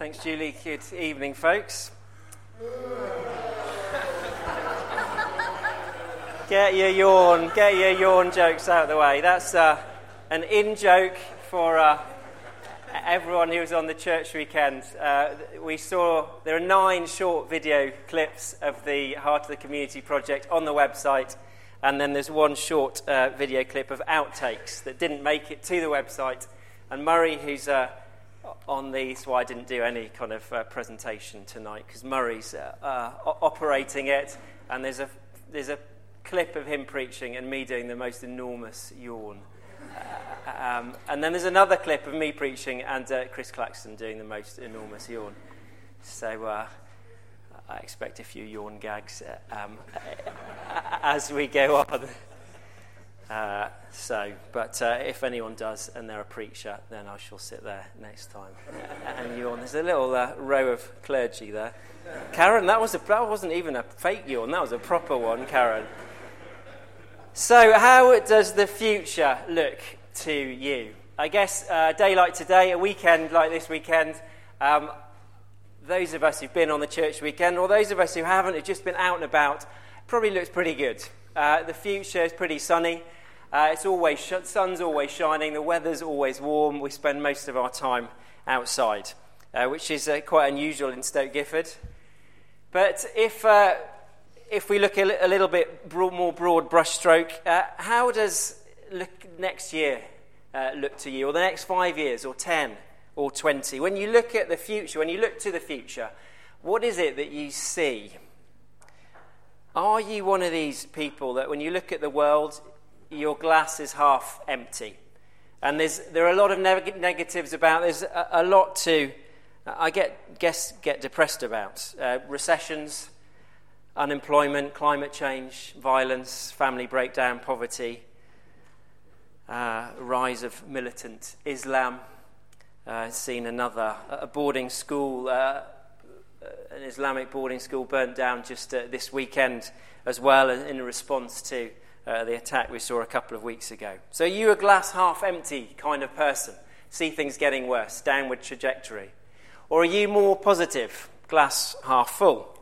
Thanks, Julie. Good evening, folks. Get your yawn, get your yawn jokes out of the way. That's uh, an in joke for uh, everyone who was on the church weekend. Uh, we saw there are nine short video clips of the Heart of the Community project on the website, and then there's one short uh, video clip of outtakes that didn't make it to the website. And Murray, who's uh, on these, why I didn't do any kind of uh, presentation tonight because Murray's uh, uh, operating it, and there's a there's a clip of him preaching and me doing the most enormous yawn. Uh, um, and then there's another clip of me preaching and uh, Chris Claxton doing the most enormous yawn. So uh, I expect a few yawn gags um, as we go on. Uh, so, but uh, if anyone does and they're a preacher, then I shall sit there next time. and yawn. There's a little uh, row of clergy there. Karen, that, was a, that wasn't even a fake yawn, that was a proper one, Karen. So, how does the future look to you? I guess a day like today, a weekend like this weekend, um, those of us who've been on the church weekend, or those of us who haven't, have just been out and about, probably looks pretty good. Uh, the future is pretty sunny. Uh, it's always sh- sun's always shining. The weather's always warm. We spend most of our time outside, uh, which is uh, quite unusual in Stoke Gifford. But if uh, if we look a, li- a little bit more broad brushstroke, uh, how does next year uh, look to you, or the next five years, or ten, or twenty? When you look at the future, when you look to the future, what is it that you see? Are you one of these people that when you look at the world, your glass is half empty. And there are a lot of neg- negatives about. There's a, a, lot to, I get, guess, get depressed about. Uh, recessions, unemployment, climate change, violence, family breakdown, poverty, uh, rise of militant Islam. Uh, seen another a boarding school, uh, an Islamic boarding school burnt down just uh, this weekend as well in response to uh, the attack we saw a couple of weeks ago. So, are you a glass half empty kind of person? See things getting worse, downward trajectory? Or are you more positive, glass half full?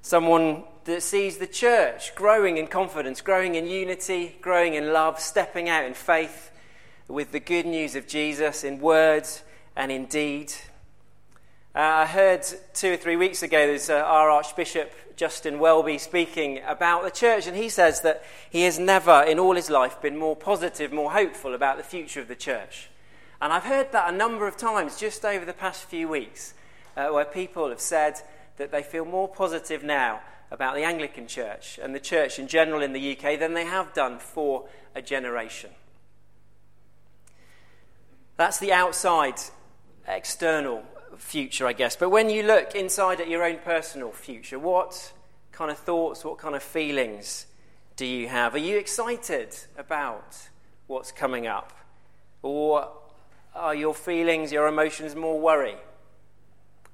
Someone that sees the church growing in confidence, growing in unity, growing in love, stepping out in faith with the good news of Jesus in words and in deed. Uh, I heard two or three weeks ago there's uh, our Archbishop Justin Welby speaking about the church, and he says that he has never in all his life been more positive, more hopeful about the future of the church. And I've heard that a number of times just over the past few weeks, uh, where people have said that they feel more positive now about the Anglican Church and the church in general in the UK than they have done for a generation. That's the outside, external future, I guess. But when you look inside at your own personal future, what kind of thoughts, what kind of feelings do you have? Are you excited about what's coming up? Or are your feelings, your emotions more worry,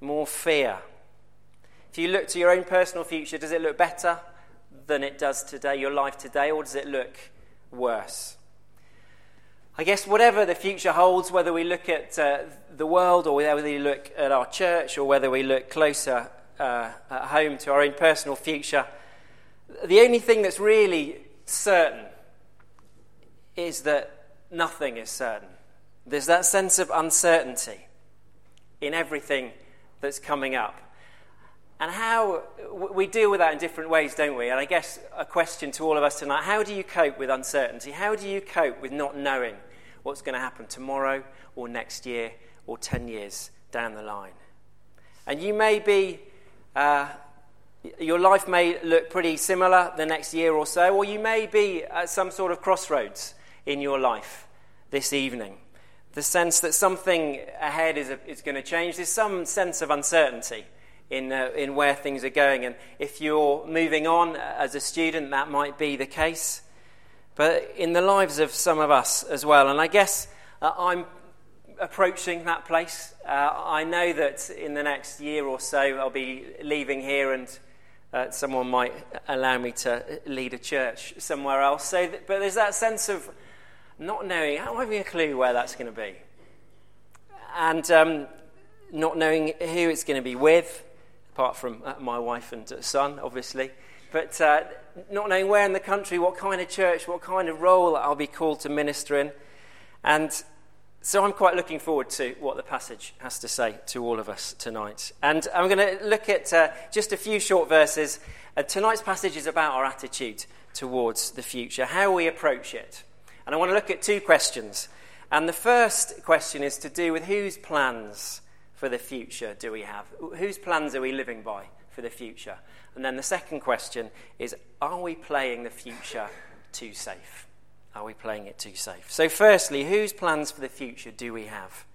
more fear? If you look to your own personal future, does it look better than it does today, your life today, or does it look worse? I guess whatever the future holds, whether we look at uh, the world or whether we look at our church or whether we look closer uh, at home to our own personal future, the only thing that's really certain is that nothing is certain. There's that sense of uncertainty in everything that's coming up. And how we deal with that in different ways, don't we? And I guess a question to all of us tonight how do you cope with uncertainty? How do you cope with not knowing what's going to happen tomorrow or next year or 10 years down the line. And you may be, uh, your life may look pretty similar the next year or so, or you may be at some sort of crossroads in your life this evening. The sense that something ahead is, is going to change. There's some sense of uncertainty in, uh, in where things are going. And if you're moving on as a student, that might be the case but in the lives of some of us as well. And I guess uh, I'm approaching that place. Uh, I know that in the next year or so I'll be leaving here and uh, someone might allow me to lead a church somewhere else. So, th- but there's that sense of not knowing, how have a clue where that's going to be? And um, not knowing who it's going to be with, apart from uh, my wife and son, obviously, but uh, not knowing where in the country, what kind of church, what kind of role I'll be called to minister in. And so I'm quite looking forward to what the passage has to say to all of us tonight. And I'm going to look at uh, just a few short verses. Uh, tonight's passage is about our attitude towards the future, how we approach it. And I want to look at two questions. And the first question is to do with whose plans for the future do we have? Whose plans are we living by for the future? And then the second question is are we playing the future too safe? Are we playing it too safe? So, firstly, whose plans for the future do we have?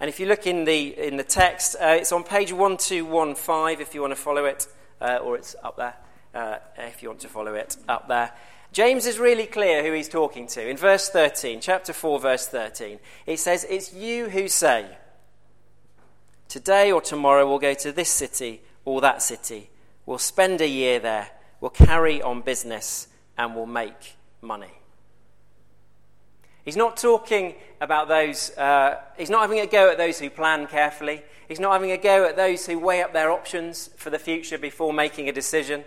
And if you look in the, in the text, uh, it's on page 1215 if you want to follow it, uh, or it's up there uh, if you want to follow it up there. James is really clear who he's talking to. In verse 13, chapter 4, verse 13, it says, It's you who say, Today or tomorrow we'll go to this city or that city. We'll spend a year there. We'll carry on business and we'll make money. He's not talking about those, uh, he's not having a go at those who plan carefully. He's not having a go at those who weigh up their options for the future before making a decision.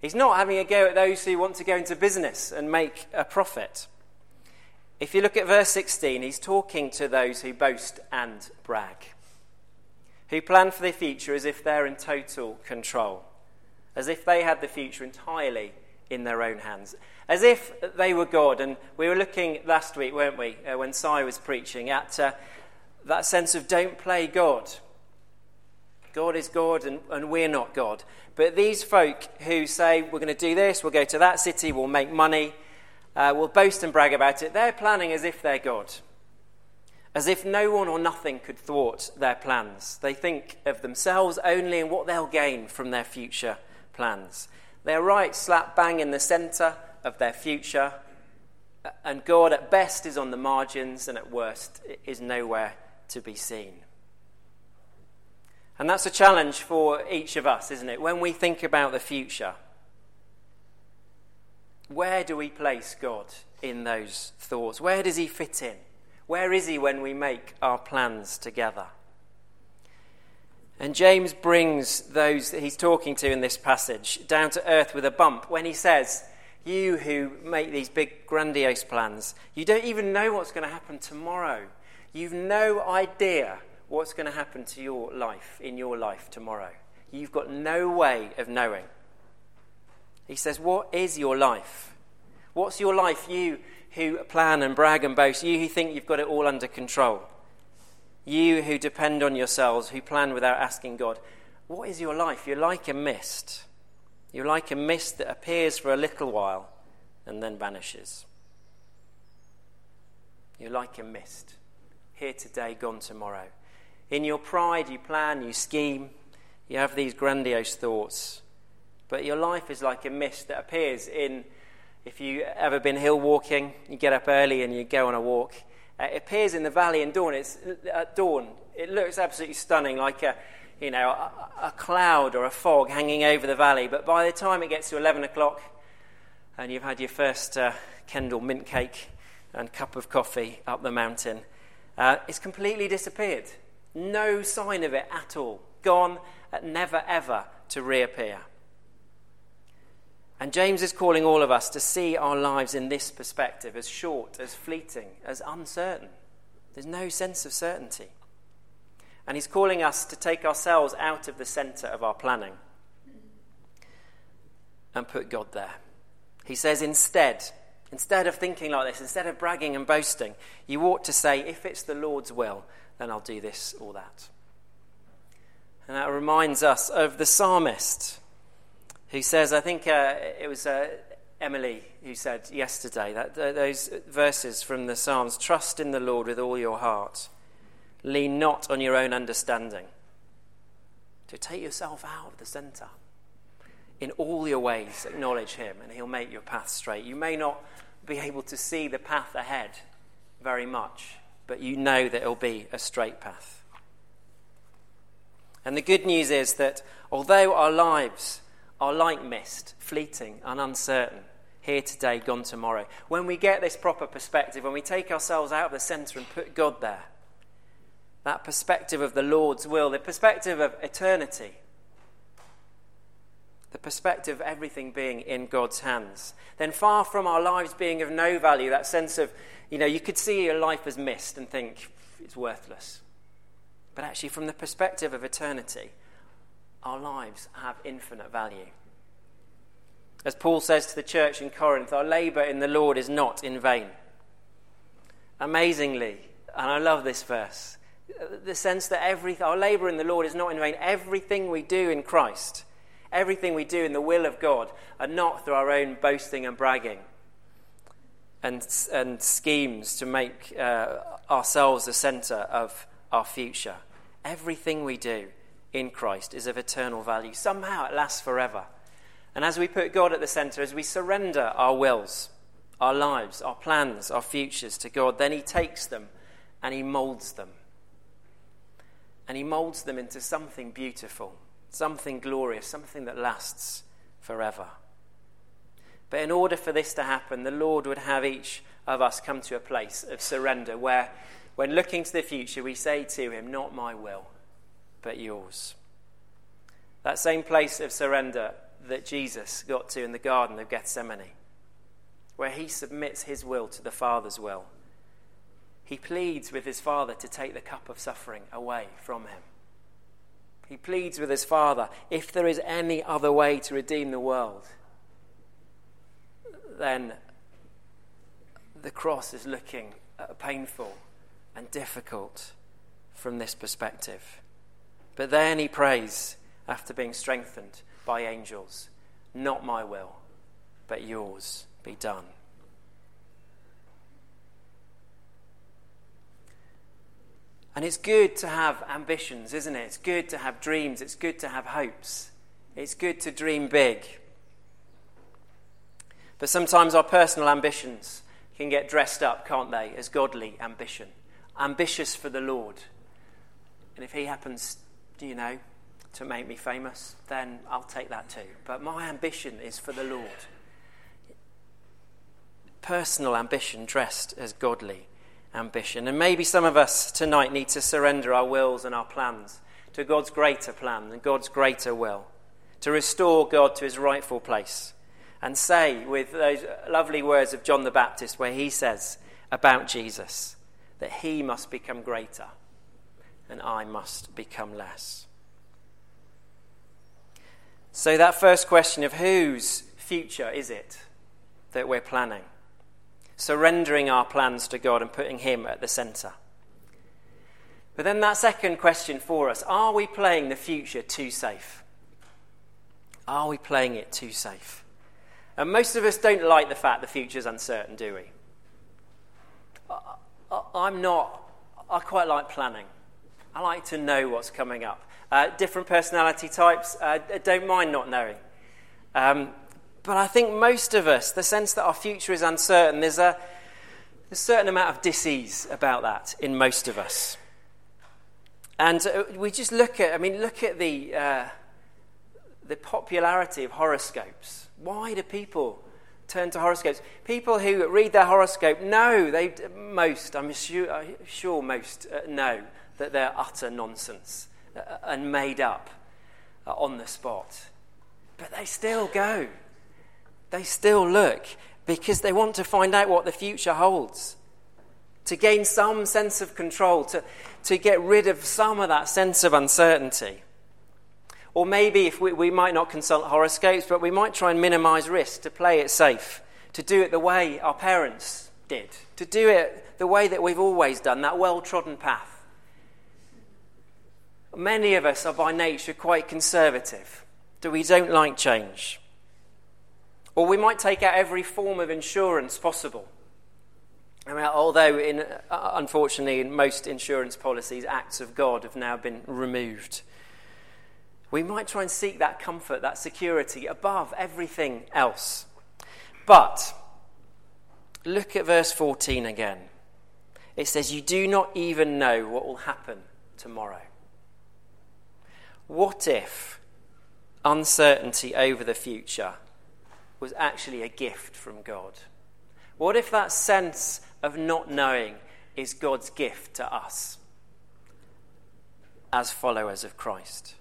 He's not having a go at those who want to go into business and make a profit. If you look at verse 16, he's talking to those who boast and brag, who plan for the future as if they're in total control, as if they had the future entirely in their own hands as if they were God. And we were looking last week, weren't we, uh, when Si was preaching, at uh, that sense of don't play God. God is God and, and we're not God. But these folk who say, we're going to do this, we'll go to that city, we'll make money, uh, we'll boast and brag about it, they're planning as if they're God. As if no one or nothing could thwart their plans. They think of themselves only and what they'll gain from their future plans. They're right slap bang in the centre of their future. And God, at best, is on the margins, and at worst, is nowhere to be seen. And that's a challenge for each of us, isn't it? When we think about the future, where do we place God in those thoughts? Where does He fit in? Where is He when we make our plans together? And James brings those that he's talking to in this passage down to earth with a bump when he says, you who make these big, grandiose plans, you don't even know what's going to happen tomorrow. You've no idea what's going to happen to your life, in your life tomorrow. You've got no way of knowing. He says, What is your life? What's your life, you who plan and brag and boast, you who think you've got it all under control, you who depend on yourselves, who plan without asking God? What is your life? You're like a mist. You're like a mist that appears for a little while and then vanishes. You're like a mist, here today, gone tomorrow. In your pride, you plan, you scheme, you have these grandiose thoughts. But your life is like a mist that appears in, if you've ever been hill walking, you get up early and you go on a walk. Uh, it appears in the valley in dawn. It's at dawn. It looks absolutely stunning, like a, you know, a, a, cloud or a fog hanging over the valley. But by the time it gets to 11 o'clock and you've had your first uh, Kendal mint cake and cup of coffee up the mountain, uh, it's completely disappeared. No sign of it at all. Gone, uh, never ever to reappear. And James is calling all of us to see our lives in this perspective as short, as fleeting, as uncertain. There's no sense of certainty. And he's calling us to take ourselves out of the center of our planning and put God there. He says, instead, instead of thinking like this, instead of bragging and boasting, you ought to say, if it's the Lord's will, then I'll do this or that. And that reminds us of the psalmist who says, I think uh, it was uh, Emily who said yesterday, that those verses from the Psalms trust in the Lord with all your heart Lean not on your own understanding. To take yourself out of the center. In all your ways, acknowledge Him, and He'll make your path straight. You may not be able to see the path ahead very much, but you know that it'll be a straight path. And the good news is that although our lives are like mist, fleeting and uncertain, here today, gone tomorrow, when we get this proper perspective, when we take ourselves out of the center and put God there, that perspective of the Lord's will, the perspective of eternity, the perspective of everything being in God's hands, then far from our lives being of no value, that sense of, you know, you could see your life as mist and think it's worthless. But actually, from the perspective of eternity, our lives have infinite value. As Paul says to the church in Corinth, our labour in the Lord is not in vain. Amazingly, and I love this verse, the sense that every, our labour in the Lord is not in vain. Everything we do in Christ, everything we do in the will of God, are not through our own boasting and bragging and, and schemes to make uh, ourselves the centre of our future. Everything we do in Christ is of eternal value. Somehow it lasts forever. And as we put God at the centre, as we surrender our wills, our lives, our plans, our futures to God, then He takes them and He moulds them. And He moulds them into something beautiful, something glorious, something that lasts forever. But in order for this to happen, the Lord would have each of us come to a place of surrender where, when looking to the future, we say to Him, Not my will, but yours. That same place of surrender that Jesus got to in the Garden of Gethsemane, where He submits His will to the Father's will. He pleads with His Father to take the cup of suffering away from Him. He pleads with His Father, if there is any other way to redeem the world, then the cross is looking painful and difficult from this perspective. But then he prays after being strengthened by angels Not my will, but yours be done. And it's good to have ambitions, isn't it? It's good to have dreams. It's good to have hopes. It's good to dream big. But sometimes our personal ambitions can get dressed up, can't they, as godly ambition. Ambitious for the Lord. And if He happens, you know, to make me famous, then I'll take that too. But my ambition is for the Lord. Personal ambition dressed as godly ambition. And maybe some of us tonight need to surrender our wills and our plans to God's greater plan and God's greater will, to restore God to his rightful place and say with those lovely words of John the Baptist, where he says about Jesus that he must become greater and I must become less. So, that first question of whose future is it that we're planning? Surrendering our plans to God and putting Him at the centre. But then, that second question for us are we playing the future too safe? Are we playing it too safe? And most of us don't like the fact the future's uncertain, do we? I'm not, I quite like planning. I like to know what's coming up. Uh, different personality types uh, don't mind not knowing. Um, but I think most of us, the sense that our future is uncertain, there's a, a certain amount of disease about that in most of us. And uh, we just look at, I mean, look at the, uh, the popularity of horoscopes. Why do people turn to horoscopes? People who read their horoscope know, they, most, I'm sure, sure most uh, know that they're utter nonsense uh, and made up uh, on the spot. But they still go. They still look because they want to find out what the future holds. To gain some sense of control, to, to get rid of some of that sense of uncertainty. Or maybe if we, we might not consult horoscopes, but we might try and minimize risk to play it safe, to do it the way our parents did, to do it the way that we've always done, that well trodden path. Many of us are by nature quite conservative, that we don't like change. Or we might take out every form of insurance possible. I mean, although, in, uh, unfortunately, in most insurance policies, acts of God have now been removed. We might try and seek that comfort, that security above everything else. But look at verse 14 again. It says, You do not even know what will happen tomorrow. What if uncertainty over the future was actually a gift from God? What if that sense of not knowing is God's gift to us? as followers of Christ.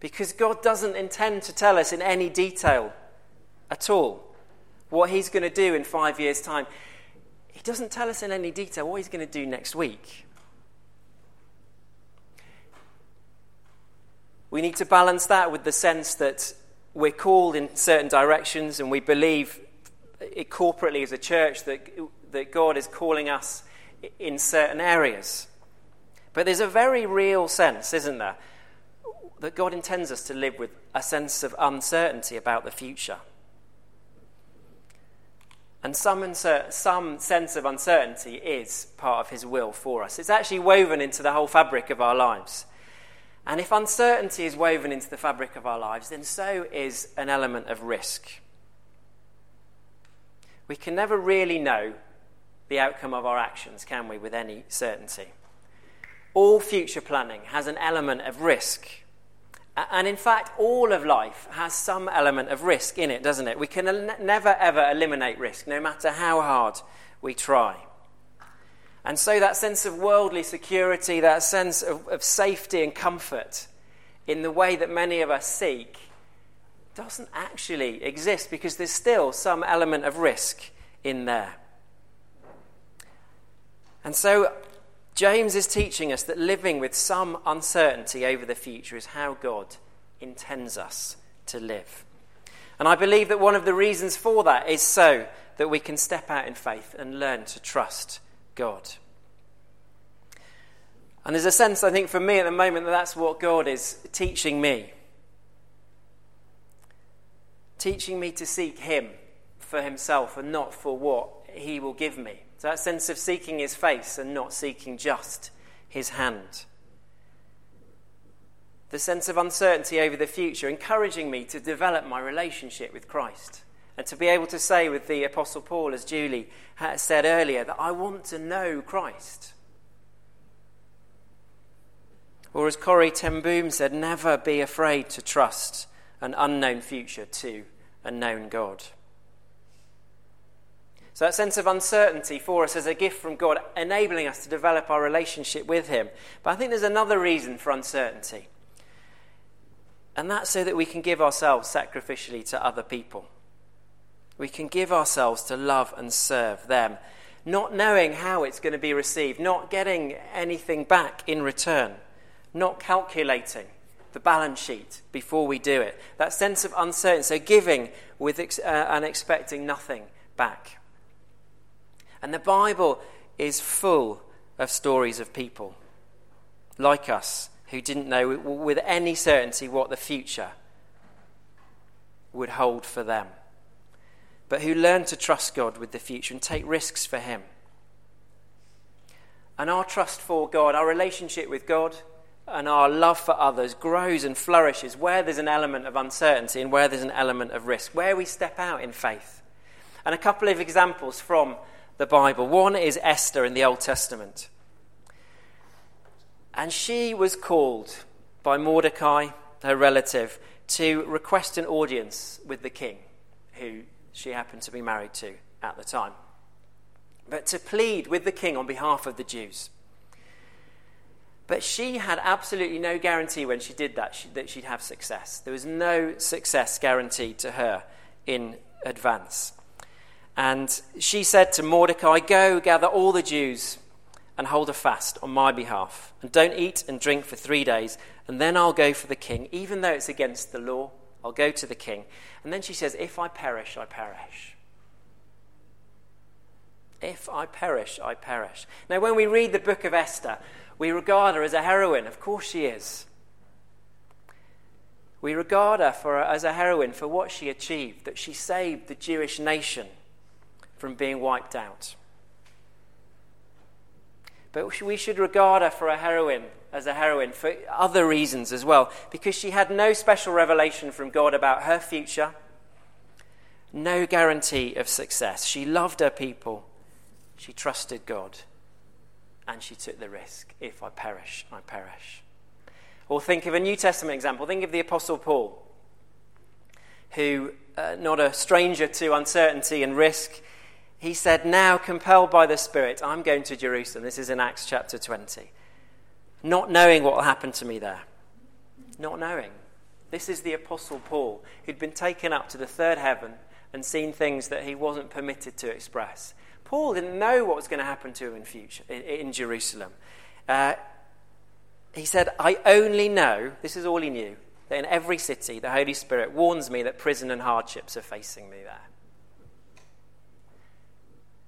Because God doesn't intend to tell us in any detail at all what He's going to do in five years' time. He doesn't tell us in any detail what He's going to do next week. We need to balance that with the sense that we're called in certain directions and we believe corporately as a church that, that God is calling us in certain areas. But there's a very real sense, isn't there, that God intends us to live with a sense of uncertainty about the future. And some, some sense of uncertainty is part of His will for us. It's actually woven into the whole fabric of our lives. And if uncertainty is woven into the fabric of our lives, then so is an element of risk. We can never really know the outcome of our actions, can we, with any certainty? All future planning has an element of risk. And in fact, all of life has some element of risk in it, doesn't it? We can never, ever eliminate risk, no matter how hard we try. And so that sense of worldly security, that sense of, of safety and comfort in the way that many of us seek, doesn't actually exist because there's still some element of risk in there. And so James is teaching us that living with some uncertainty over the future is how God intends us to live. And I believe that one of the reasons for that is so that we can step out in faith and learn to trust God. And there's a sense, I think, for me at the moment, that that's what God is teaching me. Teaching me to seek Him for Himself and not for what He will give me. So that sense of seeking His face and not seeking just His hand. The sense of uncertainty over the future, encouraging me to develop my relationship with Christ. And to be able to say with the Apostle Paul, as Julie uh, said earlier, that I want to know Christ. Or as Corrie ten Boom said, never be afraid to trust an unknown future to a known God. So, that sense of uncertainty for us as a gift from God, enabling us to develop our relationship with Him. But I think there's another reason for uncertainty, and that's so that we can give ourselves sacrificially to other people. We can give ourselves to love and serve them, not knowing how it's going to be received, not getting anything back in return, not calculating the balance sheet before we do it. That sense of uncertainty, so giving with ex- uh, and expecting nothing back. And the Bible is full of stories of people like us who didn't know with any certainty what the future would hold for them but who learn to trust God with the future and take risks for Him. And our trust for God, our relationship with God, and our love for others grows and flourishes where there's an element of uncertainty and where there's an element of risk, where we step out in faith. And a couple of examples from the Bible. One is Esther in the Old Testament. And she was called by Mordecai, her relative, to request an audience with the king, who she happened to be married to at the time, but to plead with the king on behalf of the Jews. But she had absolutely no guarantee when she did that she, that she'd have success. There was no success guaranteed to her in advance. And she said to Mordecai, Go gather all the Jews and hold a fast on my behalf. And don't eat and drink for three days, and then I'll go for the king, even though it's against the law. I'll go to the king. And then she says, If I perish, I perish. If I perish, I perish. Now, when we read the book of Esther, we regard her as a heroine. Of course, she is. We regard her for, as a heroine for what she achieved, that she saved the Jewish nation from being wiped out. But we should regard her for a heroine as a heroine for other reasons as well, because she had no special revelation from God about her future, no guarantee of success. She loved her people, she trusted God, and she took the risk. If I perish, I perish. Or think of a New Testament example. Think of the Apostle Paul, who, uh, not a stranger to uncertainty and risk, he said, Now, compelled by the Spirit, I'm going to Jerusalem. This is in Acts chapter 20. Not knowing what will happen to me there. Not knowing. This is the Apostle Paul, who'd been taken up to the third heaven and seen things that he wasn't permitted to express. Paul didn't know what was going to happen to him in future in, in Jerusalem. Uh, he said, "I only know. This is all he knew. That in every city, the Holy Spirit warns me that prison and hardships are facing me there."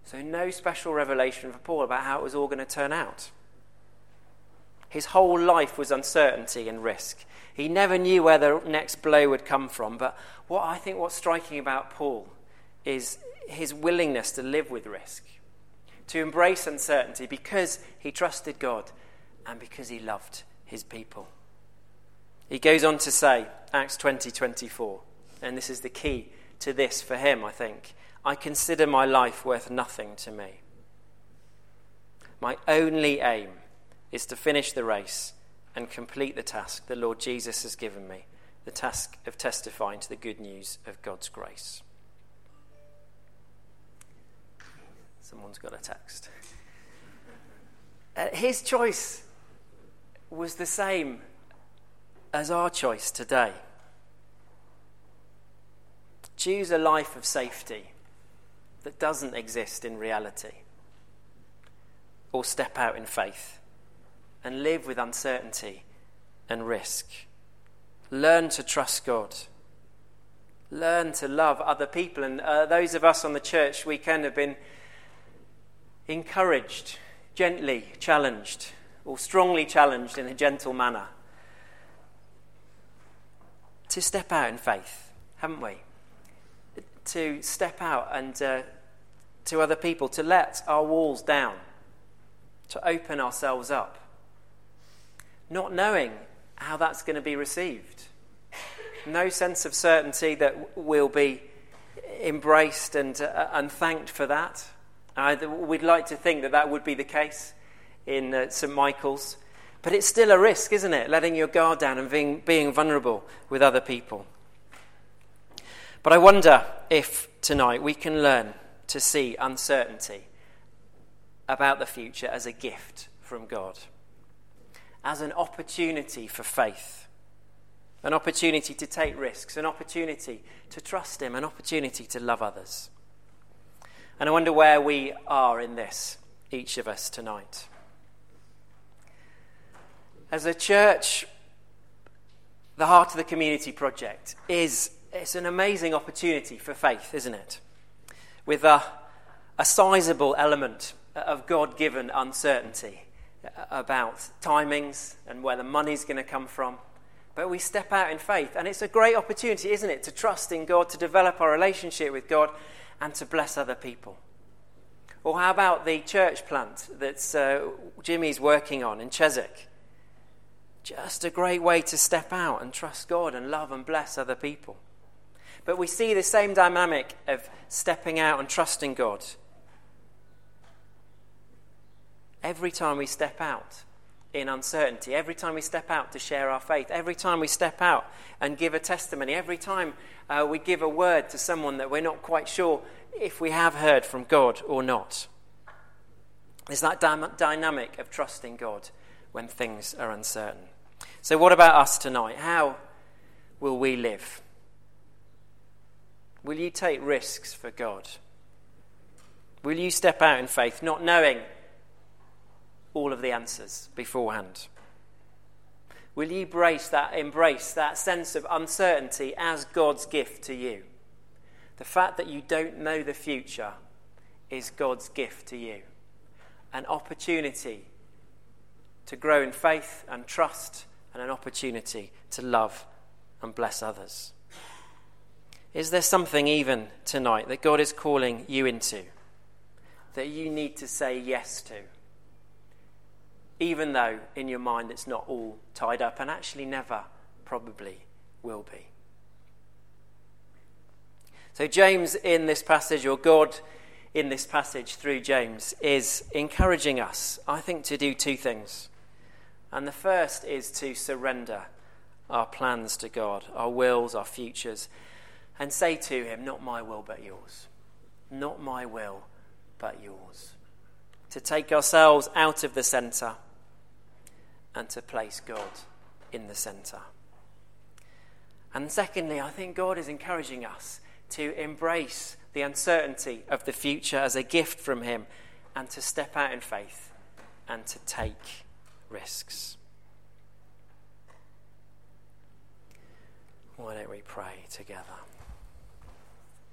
So, no special revelation for Paul about how it was all going to turn out. His whole life was uncertainty and risk. He never knew where the next blow would come from. But what I think what's striking about Paul is his willingness to live with risk, to embrace uncertainty because he trusted God and because he loved his people. He goes on to say, Acts 20 24, and this is the key to this for him, I think. I consider my life worth nothing to me. My only aim is to finish the race and complete the task the Lord Jesus has given me the task of testifying to the good news of God's grace. Someone's got a text. Uh, his choice was the same as our choice today. Choose a life of safety that doesn't exist in reality, or step out in faith and live with uncertainty and risk. Learn to trust God. Learn to love other people. And uh, those of us on the church weekend have been encouraged, gently challenged, or strongly challenged in a gentle manner to step out in faith, haven't we? To step out and uh, to other people, to let our walls down, to open ourselves up not knowing how that's going to be received. No sense of certainty that we'll be embraced and, uh, and thanked for that. Uh, we'd like to think that that would be the case in uh, St. Michael's. But it's still a risk, isn't it? Letting your guard down and being, being vulnerable with other people. But I wonder if tonight we can learn to see uncertainty about the future as a gift from God as an opportunity for faith, an opportunity to take risks, an opportunity to trust Him, an opportunity to love others. And I wonder where we are in this, each of us tonight. As a church, the Heart of the Community project is it's an amazing opportunity for faith, isn't it? With a, a sizable element of God given uncertainty about timings and where the money's going to come from. But we step out in faith, and it's a great opportunity, isn't it, to trust in God, to develop our relationship with God, and to bless other people. Or how about the church plant that uh, Jimmy's working on in Cheswick? Just a great way to step out and trust God and love and bless other people. But we see the same dynamic of stepping out and trusting God Every time we step out in uncertainty, every time we step out to share our faith, every time we step out and give a testimony, every time uh, we give a word to someone that we're not quite sure if we have heard from God or not. There's that dy- dynamic of trusting God when things are uncertain. So, what about us tonight? How will we live? Will you take risks for God? Will you step out in faith, not knowing all of the answers beforehand? Will you embrace that, embrace that sense of uncertainty as God's gift to you? The fact that you don't know the future is God's gift to you. An opportunity to grow in faith and trust, and an opportunity to love and bless others. Is there something even tonight that God is calling you into that you need to say yes to? Even though in your mind it's not all tied up and actually never probably will be. So, James in this passage, or God in this passage through James, is encouraging us, I think, to do two things. And the first is to surrender our plans to God, our wills, our futures, and say to Him, Not my will, but yours. Not my will, but yours. To take ourselves out of the centre and to place God in the centre. And secondly, I think God is encouraging us to embrace the uncertainty of the future as a gift from Him and to step out in faith and to take risks. Why don't we pray together?